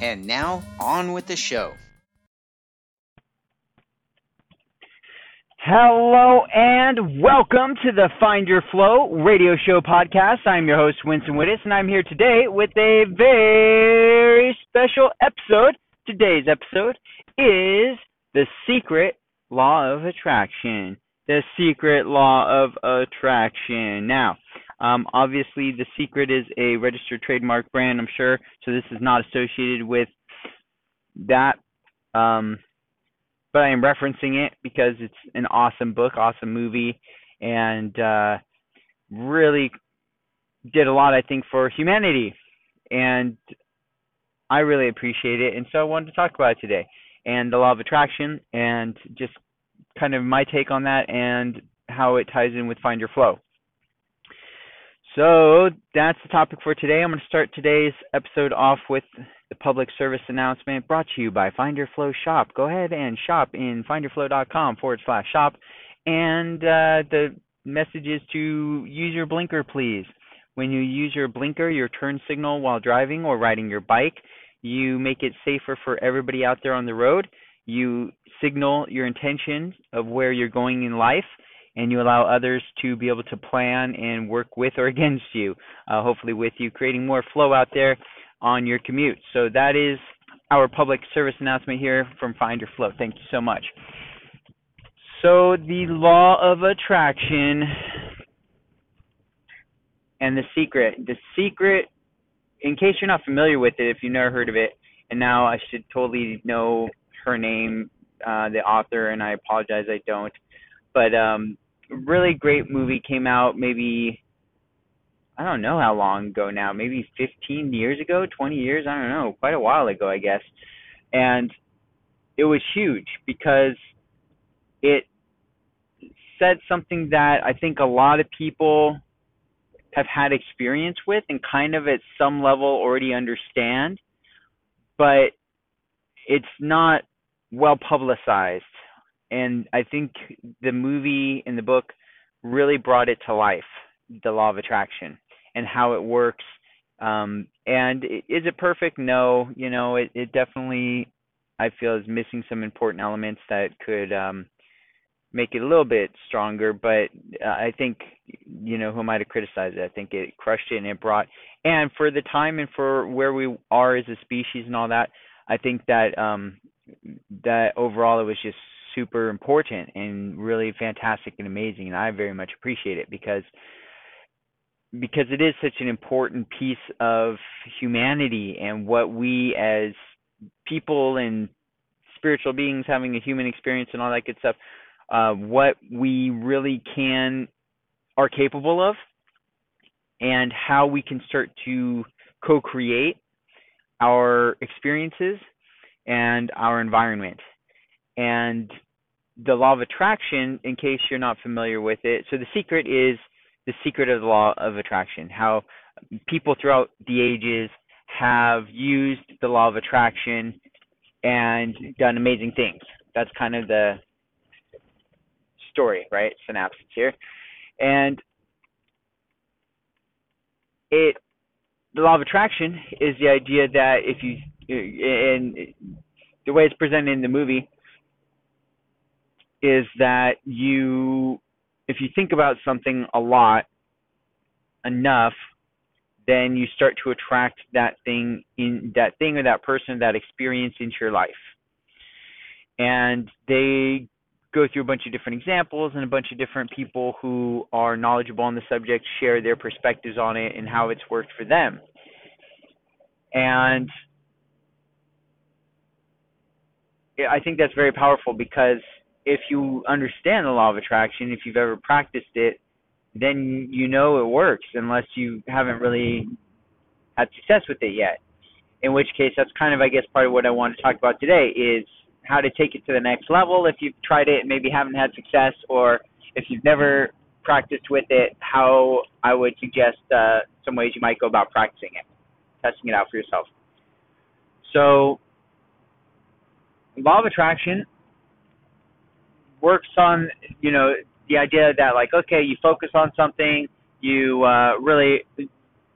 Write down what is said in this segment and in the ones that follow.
And now, on with the show. Hello and welcome to the Find Your Flow radio show podcast. I'm your host, Winston Wittes, and I'm here today with a very special episode. Today's episode is The Secret Law of Attraction. The Secret Law of Attraction. Now, um, obviously, The Secret is a registered trademark brand, I'm sure, so this is not associated with that. Um, but I am referencing it because it's an awesome book, awesome movie, and uh, really did a lot, I think, for humanity. And I really appreciate it, and so I wanted to talk about it today and the law of attraction and just kind of my take on that and how it ties in with Find Your Flow. So that's the topic for today. I'm going to start today's episode off with the public service announcement brought to you by Find Your Flow Shop. Go ahead and shop in findyourflow.com forward slash shop. And uh, the message is to use your blinker, please. When you use your blinker, your turn signal while driving or riding your bike, you make it safer for everybody out there on the road. You signal your intention of where you're going in life and you allow others to be able to plan and work with or against you, uh, hopefully with you, creating more flow out there on your commute. So that is our public service announcement here from Find Your Flow. Thank you so much. So the law of attraction and the secret. The secret, in case you're not familiar with it, if you've never heard of it, and now I should totally know her name, uh, the author, and I apologize I don't. But um, really great movie came out maybe I don't know how long ago now, maybe 15 years ago, 20 years, I don't know, quite a while ago, I guess. And it was huge because it said something that I think a lot of people have had experience with and kind of at some level already understand, but it's not well publicized and I think the movie and the book really brought it to life, the law of attraction and how it works. Um, and is it perfect? No, you know, it, it definitely I feel is missing some important elements that could um, make it a little bit stronger. But uh, I think, you know, who am I to criticize it? I think it crushed it and it brought, and for the time and for where we are as a species and all that, I think that um, that overall it was just super important and really fantastic and amazing and I very much appreciate it because because it is such an important piece of humanity and what we as people and spiritual beings having a human experience and all that good stuff uh, what we really can are capable of and how we can start to co-create our experiences and our environment and the law of attraction, in case you're not familiar with it, so the secret is the secret of the law of attraction, how people throughout the ages have used the law of attraction and done amazing things. That's kind of the story, right? Synopsis here. And it the law of attraction is the idea that if you and the way it's presented in the movie is that you if you think about something a lot enough then you start to attract that thing in that thing or that person that experience into your life. And they go through a bunch of different examples and a bunch of different people who are knowledgeable on the subject share their perspectives on it and how it's worked for them. And I think that's very powerful because if you understand the law of attraction, if you've ever practiced it, then you know it works unless you haven't really had success with it yet. In which case, that's kind of, I guess, part of what I want to talk about today is how to take it to the next level if you've tried it and maybe haven't had success, or if you've never practiced with it, how I would suggest uh, some ways you might go about practicing it, testing it out for yourself. So, law of attraction works on, you know, the idea that like, okay, you focus on something, you uh, really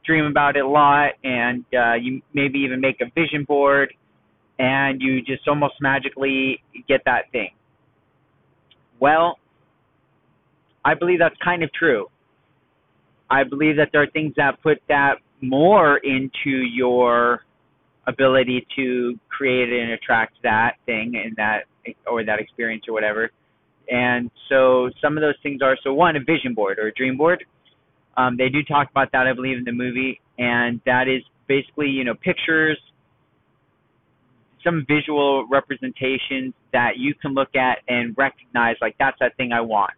dream about it a lot, and uh, you maybe even make a vision board, and you just almost magically get that thing. Well, I believe that's kind of true. I believe that there are things that put that more into your ability to create and attract that thing and that or that experience or whatever. And so some of those things are so one a vision board or a dream board. Um, they do talk about that I believe in the movie, and that is basically you know pictures, some visual representations that you can look at and recognize like that's that thing I want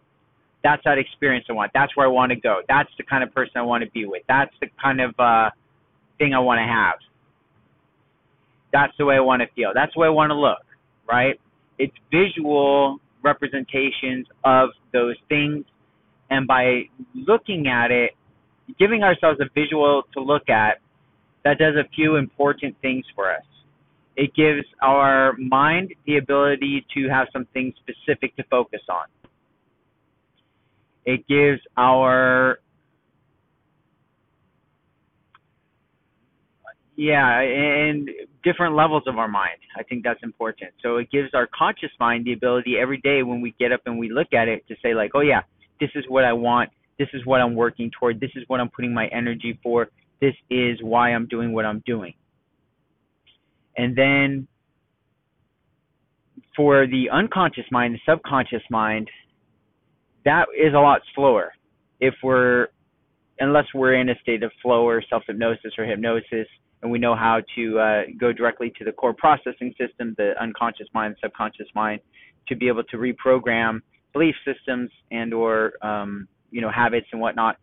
that's that experience I want. That's where I want to go. That's the kind of person I want to be with. That's the kind of uh, thing I want to have. That's the way I want to feel. That's the way I want to look, right? It's visual representations of those things. And by looking at it, giving ourselves a visual to look at, that does a few important things for us. It gives our mind the ability to have something specific to focus on it gives our yeah and different levels of our mind. I think that's important. So it gives our conscious mind the ability every day when we get up and we look at it to say like oh yeah this is what i want. This is what i'm working toward. This is what i'm putting my energy for. This is why i'm doing what i'm doing. And then for the unconscious mind the subconscious mind that is a lot slower. If we're unless we're in a state of flow or self hypnosis or hypnosis and we know how to uh, go directly to the core processing system, the unconscious mind, subconscious mind, to be able to reprogram belief systems and or um, you know habits and whatnot.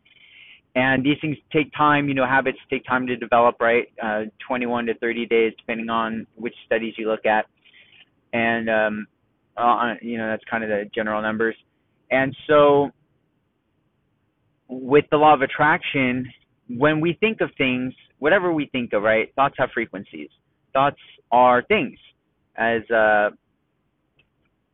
And these things take time. You know, habits take time to develop, right? Uh, 21 to 30 days, depending on which studies you look at. And um, uh, you know, that's kind of the general numbers. And so, with the law of attraction, when we think of things, whatever we think of, right? Thoughts have frequencies. Thoughts are things, as uh,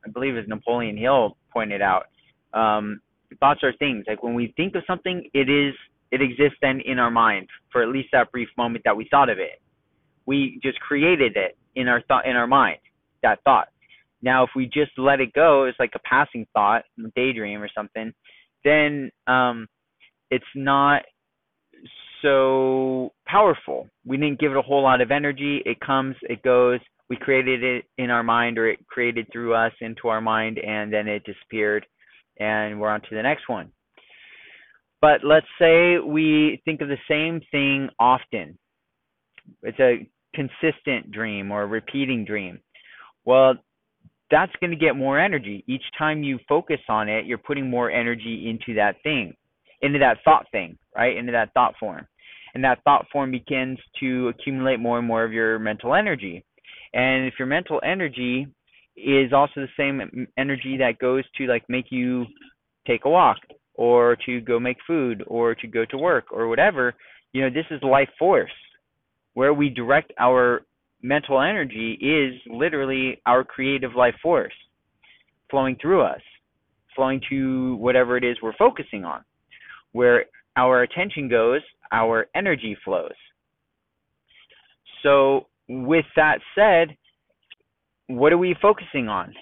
I believe as Napoleon Hill pointed out. Um, thoughts are things. Like when we think of something, it is it exists then in our mind for at least that brief moment that we thought of it. We just created it in our thought in our mind, that thought. Now, if we just let it go, it's like a passing thought, daydream or something, then um, it's not so powerful. We didn't give it a whole lot of energy. It comes, it goes. We created it in our mind, or it created through us into our mind, and then it disappeared, and we're on to the next one. But let's say we think of the same thing often. It's a consistent dream or a repeating dream. Well, that's going to get more energy. Each time you focus on it, you're putting more energy into that thing, into that thought thing, right? Into that thought form. And that thought form begins to accumulate more and more of your mental energy. And if your mental energy is also the same energy that goes to like make you take a walk or to go make food or to go to work or whatever, you know, this is life force where we direct our mental energy is literally our creative life force flowing through us, flowing to whatever it is we're focusing on. Where our attention goes, our energy flows. So, with that said, what are we focusing on?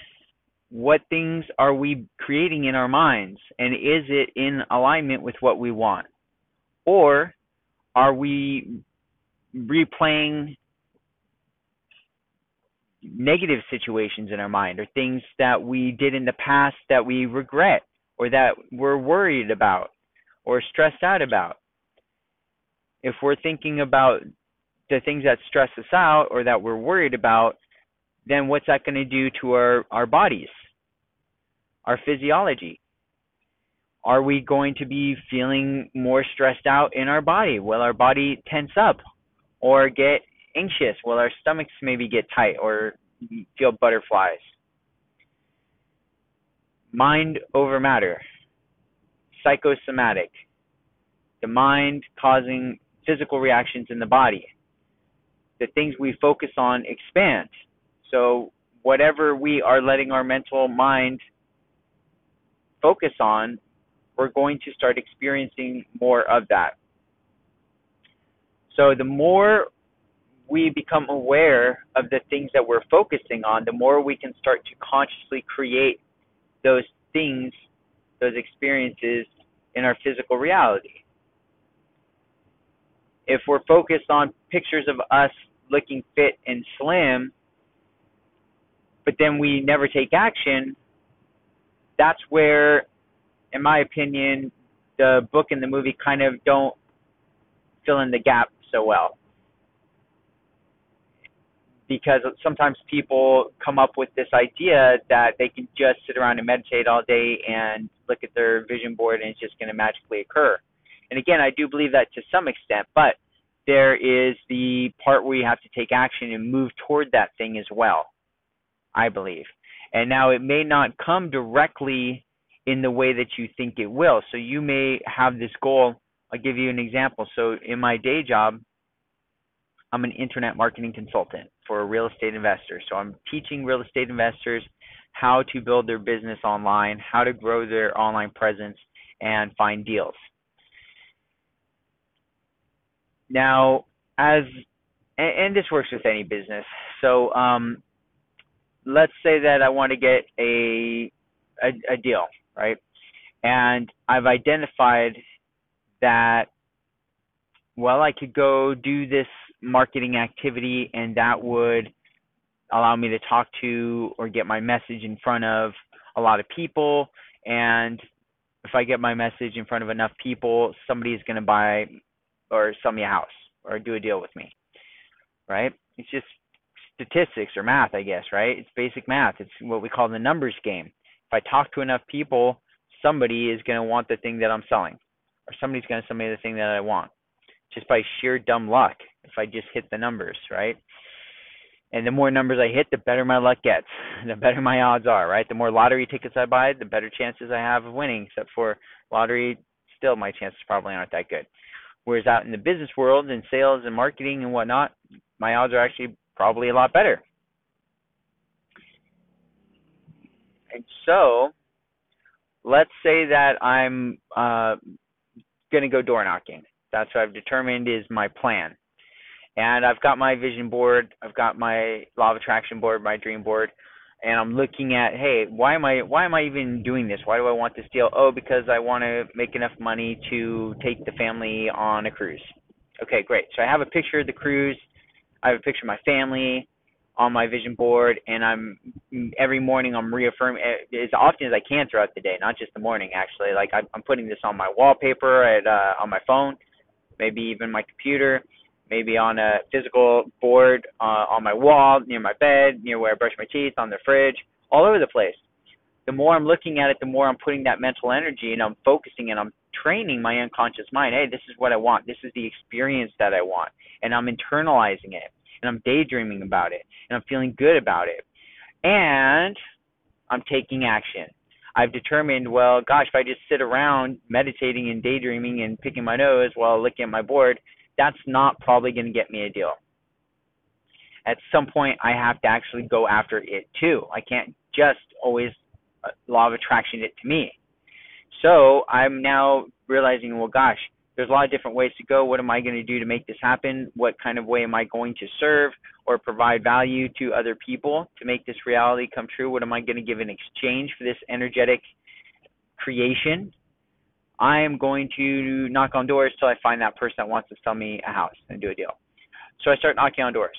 What things are we creating in our minds? And is it in alignment with what we want? Or are we replaying negative situations in our mind or things that we did in the past that we regret or that we're worried about or stressed out about. If we're thinking about the things that stress us out or that we're worried about, then what's that going to do to our, our bodies, our physiology? Are we going to be feeling more stressed out in our body? Will our body tense up or get anxious, will our stomachs maybe get tight or feel butterflies? Mind over matter, psychosomatic, the mind causing physical reactions in the body. The things we focus on expand. So, whatever we are letting our mental mind focus on, we're going to start experiencing more of that. So, the more we become aware of the things that we're focusing on, the more we can start to consciously create those things, those experiences in our physical reality. If we're focused on pictures of us looking fit and slim, but then we never take action, that's where, in my opinion, the book and the movie kind of don't fill in the gap so well because sometimes people come up with this idea that they can just sit around and meditate all day and look at their vision board and it's just going to magically occur. And again, I do believe that to some extent, but there is the part where you have to take action and move toward that thing as well, I believe. And now it may not come directly in the way that you think it will. So you may have this goal. I'll give you an example. So in my day job, I'm an internet marketing consultant for a real estate investors. So I'm teaching real estate investors how to build their business online, how to grow their online presence, and find deals. Now, as and, this works with any business. So, um, let's say that I want to get a, a a deal, right? And I've identified that well, I could go do this marketing activity and that would allow me to talk to or get my message in front of a lot of people and if I get my message in front of enough people, somebody is going to buy or sell me a house or do a deal with me. Right? It's just statistics or math, I guess, right? It's basic math. It's what we call the numbers game. If I talk to enough people, somebody is going to want the thing that I'm selling or somebody's going to sell me the thing that I want just by sheer dumb luck if I just hit the numbers, right? And the more numbers I hit, the better my luck gets. The better my odds are, right? The more lottery tickets I buy, the better chances I have of winning. Except for lottery, still my chances probably aren't that good. Whereas out in the business world and sales and marketing and whatnot, my odds are actually probably a lot better. And so, let's say that I'm uh, going to go door knocking that's what I've determined is my plan. And I've got my vision board, I've got my law of attraction board, my dream board, and I'm looking at, hey, why am I why am I even doing this? Why do I want this deal? Oh, because I want to make enough money to take the family on a cruise. Okay, great. So I have a picture of the cruise. I have a picture of my family on my vision board and I'm every morning I'm reaffirming eh, as often as I can throughout the day, not just the morning actually. Like I'm putting this on my wallpaper at uh, on my phone maybe even my computer, maybe on a physical board uh, on my wall, near my bed, near where I brush my teeth, on the fridge, all over the place. The more I'm looking at it, the more I'm putting that mental energy and I'm focusing and I'm training my unconscious mind. Hey, this is what I want. This is the experience that I want. And I'm internalizing it and I'm daydreaming about it and I'm feeling good about it. And I'm taking action. I've determined, well, gosh, if I just sit around meditating and daydreaming and picking my nose while looking at my board, that's not probably going to get me a deal. At some point, I have to actually go after it too. I can't just always uh, law of attraction it to me. So I'm now realizing, well, gosh, there's a lot of different ways to go. What am I going to do to make this happen? What kind of way am I going to serve or provide value to other people to make this reality come true? What am I going to give in exchange for this energetic creation? I am going to knock on doors till I find that person that wants to sell me a house and do a deal. So I start knocking on doors.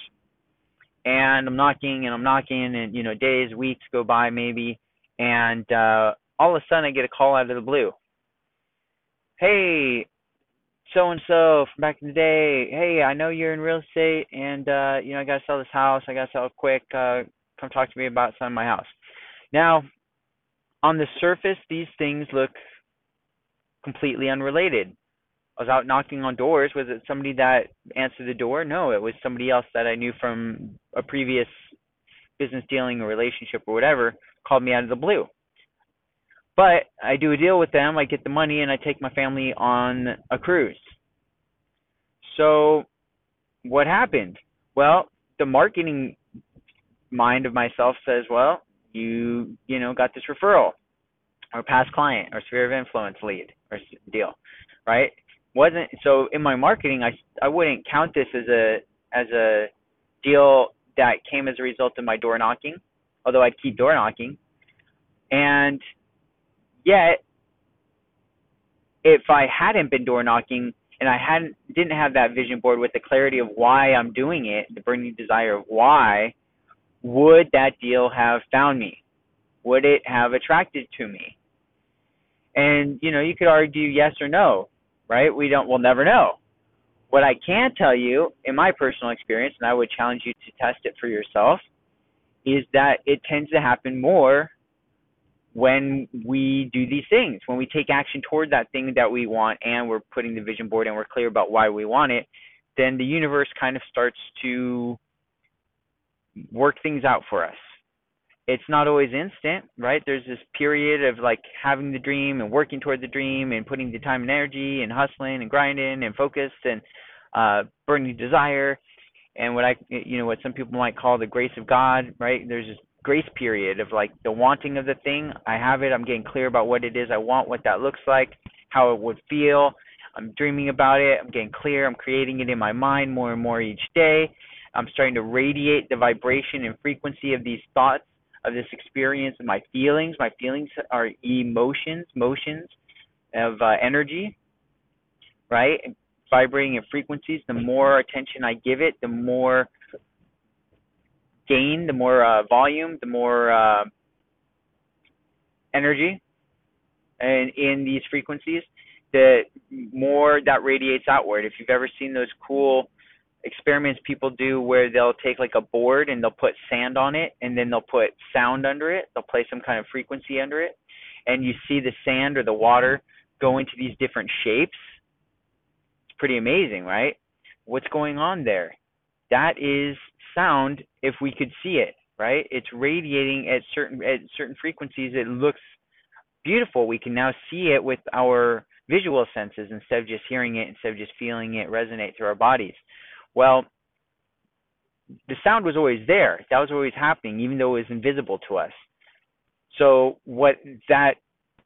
And I'm knocking and I'm knocking and you know days, weeks go by maybe and uh all of a sudden I get a call out of the blue. Hey, so and so from back in the day, hey, I know you're in real estate and uh, you know, I gotta sell this house, I gotta sell it quick, uh come talk to me about selling my house. Now, on the surface these things look completely unrelated. I was out knocking on doors. Was it somebody that answered the door? No, it was somebody else that I knew from a previous business dealing or relationship or whatever called me out of the blue. But I do a deal with them, I get the money, and I take my family on a cruise. So, what happened? Well, the marketing mind of myself says, well, you you know got this referral or past client or sphere of influence lead or deal, right? Wasn't so in my marketing, I I wouldn't count this as a as a deal that came as a result of my door knocking, although I'd keep door knocking, and yet if I hadn't been door knocking and I hadn't didn't have that vision board with the clarity of why I'm doing it, the burning desire of why, would that deal have found me? Would it have attracted to me? And you know, you could argue yes or no, right? We don't we'll never know. What I can tell you in my personal experience, and I would challenge you to test it for yourself, is that it tends to happen more when we do these things, when we take action toward that thing that we want and we're putting the vision board and we're clear about why we want it, then the universe kind of starts to work things out for us. It's not always instant, right? There's this period of like having the dream and working toward the dream and putting the time and energy and hustling and grinding and focused and uh burning desire and what I you know what some people might call the grace of God, right? There's this grace period of like the wanting of the thing. I have it. I'm getting clear about what it is I want, what that looks like, how it would feel. I'm dreaming about it. I'm getting clear. I'm creating it in my mind more and more each day. I'm starting to radiate the vibration and frequency of these thoughts, of this experience, of my feelings. My feelings are emotions, motions of uh, energy, right? Vibrating in frequencies. The more attention I give it, the more gain, the more uh, volume, the more uh, energy, and in these frequencies, the more that radiates outward. If you've ever seen those cool experiments people do where they'll take like a board and they'll put sand on it and then they'll put sound under it, they'll play some kind of frequency under it, and you see the sand or the water go into these different shapes. It's pretty amazing, right? What's going on there? That is sound if we could see it, right? It's radiating at certain at certain frequencies. It looks beautiful. We can now see it with our visual senses instead of just hearing it, instead of just feeling it resonate through our bodies. Well, the sound was always there. That was always happening, even though it was invisible to us. So what that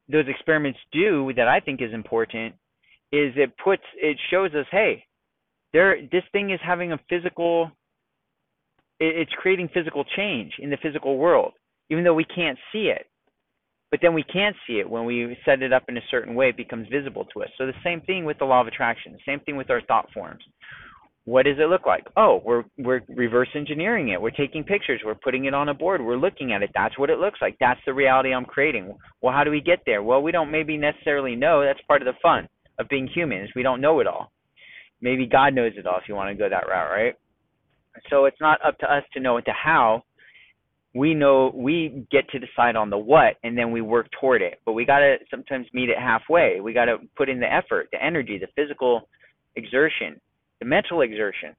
those experiments do that I think is important is it puts it shows us, hey, there this thing is having a physical it's creating physical change in the physical world, even though we can't see it. But then we can see it when we set it up in a certain way, it becomes visible to us. So the same thing with the law of attraction, the same thing with our thought forms. What does it look like? Oh, we're we're reverse engineering it. We're taking pictures, we're putting it on a board, we're looking at it. That's what it looks like. That's the reality I'm creating. Well, how do we get there? Well, we don't maybe necessarily know. That's part of the fun of being human is we don't know it all. Maybe God knows it all if you want to go that route, right? So it's not up to us to know the how. We know we get to decide on the what and then we work toward it. But we got to sometimes meet it halfway. We got to put in the effort, the energy, the physical exertion, the mental exertion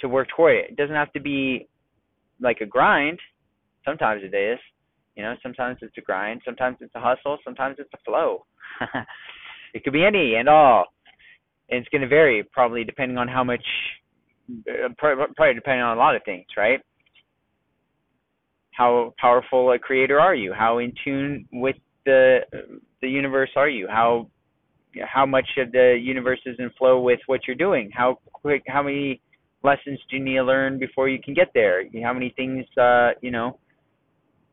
to work toward it. It doesn't have to be like a grind. Sometimes it is. You know, sometimes it's a grind, sometimes it's a hustle, sometimes it's a flow. it could be any and all. And it's going to vary probably depending on how much uh, probably depending on a lot of things, right? How powerful a creator are you? How in tune with the the universe are you? How how much of the universe is in flow with what you're doing? How quick? How many lessons do you need to learn before you can get there? How many things, uh, you know,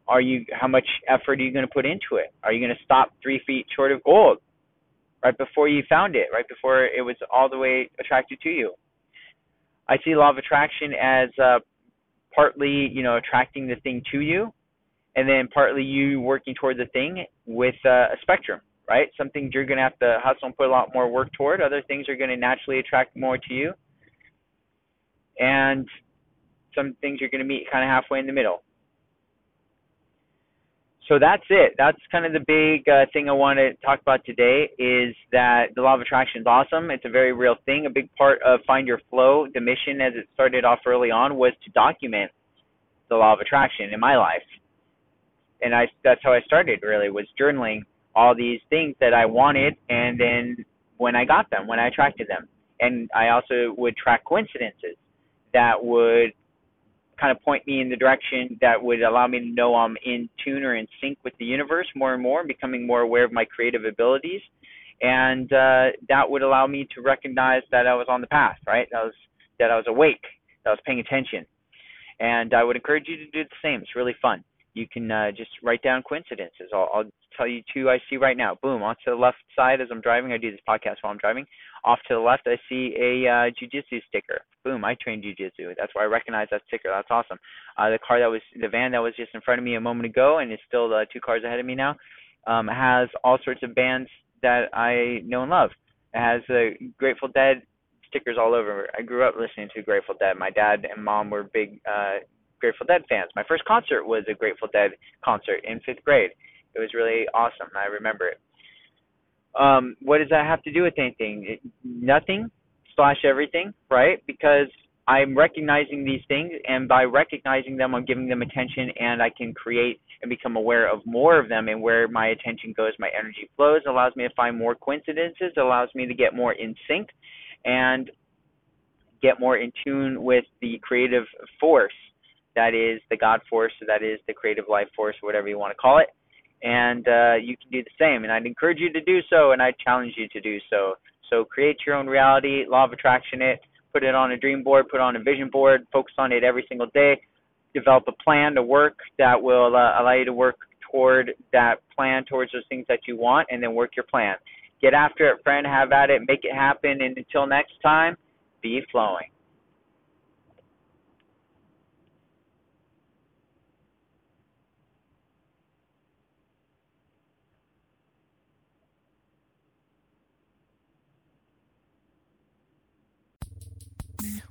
are you? How much effort are you going to put into it? Are you going to stop three feet short of gold right before you found it? Right before it was all the way attracted to you? I see law of attraction as uh, partly, you know, attracting the thing to you, and then partly you working toward the thing with uh, a spectrum, right? Some things you're going to have to hustle and put a lot more work toward. Other things are going to naturally attract more to you, and some things you're going to meet kind of halfway in the middle. so that's it. That's kind of the big uh, thing I want to talk about today is that the law of attraction is awesome. It's a very real thing. A big part of Find Your Flow, the mission as it started off early on was to document the law of attraction in my life. And I that's how I started really was journaling all these things that I wanted and then when I got them, when I attracted them. And I also would track coincidences that would kind of point me in the direction that would allow me to know I'm in tune or in sync with the universe more and more, and becoming more aware of my creative abilities. And uh, that would allow me to recognize that I was on the path, right? That I was that I was awake, that I was paying attention. And I would encourage you to do the same. It's really fun. You can uh, just write down coincidences. I'll, I'll tell you two I see right now. Boom, off to the left side as I'm driving. I do this podcast while I'm driving. Off to the left, I see a uh, jujitsu sticker. Boom, I train jujitsu. That's why I recognize that sticker. That's awesome. Uh, the car that was, the van that was just in front of me a moment ago, and is still uh, two cars ahead of me now, um, has all sorts of bands that I know and love. It has a Grateful Dead stickers all over. I grew up listening to Grateful Dead. My dad and mom were big uh, Grateful Dead fans. My first concert was a Grateful Dead concert in fifth grade. It was really awesome. I remember it. Um, what does that have to do with anything? It, nothing slash everything, right? Because I'm recognizing these things, and by recognizing them, I'm giving them attention, and I can create and become aware of more of them. And where my attention goes, my energy flows. Allows me to find more coincidences. Allows me to get more in sync, and get more in tune with the creative force that is the God force, that is the creative life force, whatever you want to call it and uh, you can do the same. And I'd encourage you to do so, and I challenge you to do so. So create your own reality, law of attraction it, put it on a dream board, put it on a vision board, focus on it every single day. Develop a plan to work that will uh, allow you to work toward that plan, towards those things that you want, and then work your plan. Get after it, friend. Have at it. Make it happen. And until next time, be flowing.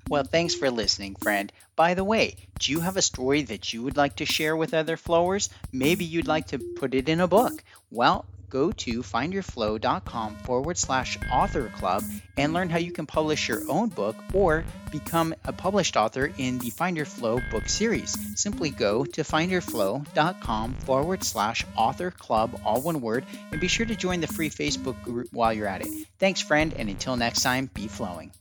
Well, thanks for listening, friend. By the way, do you have a story that you would like to share with other flowers? Maybe you'd like to put it in a book. Well, go to findyourflow.com forward slash author club and learn how you can publish your own book or become a published author in the Find Your Flow book series. Simply go to findyourflow.com forward slash author club, all one word, and be sure to join the free Facebook group while you're at it. Thanks, friend, and until next time, be flowing.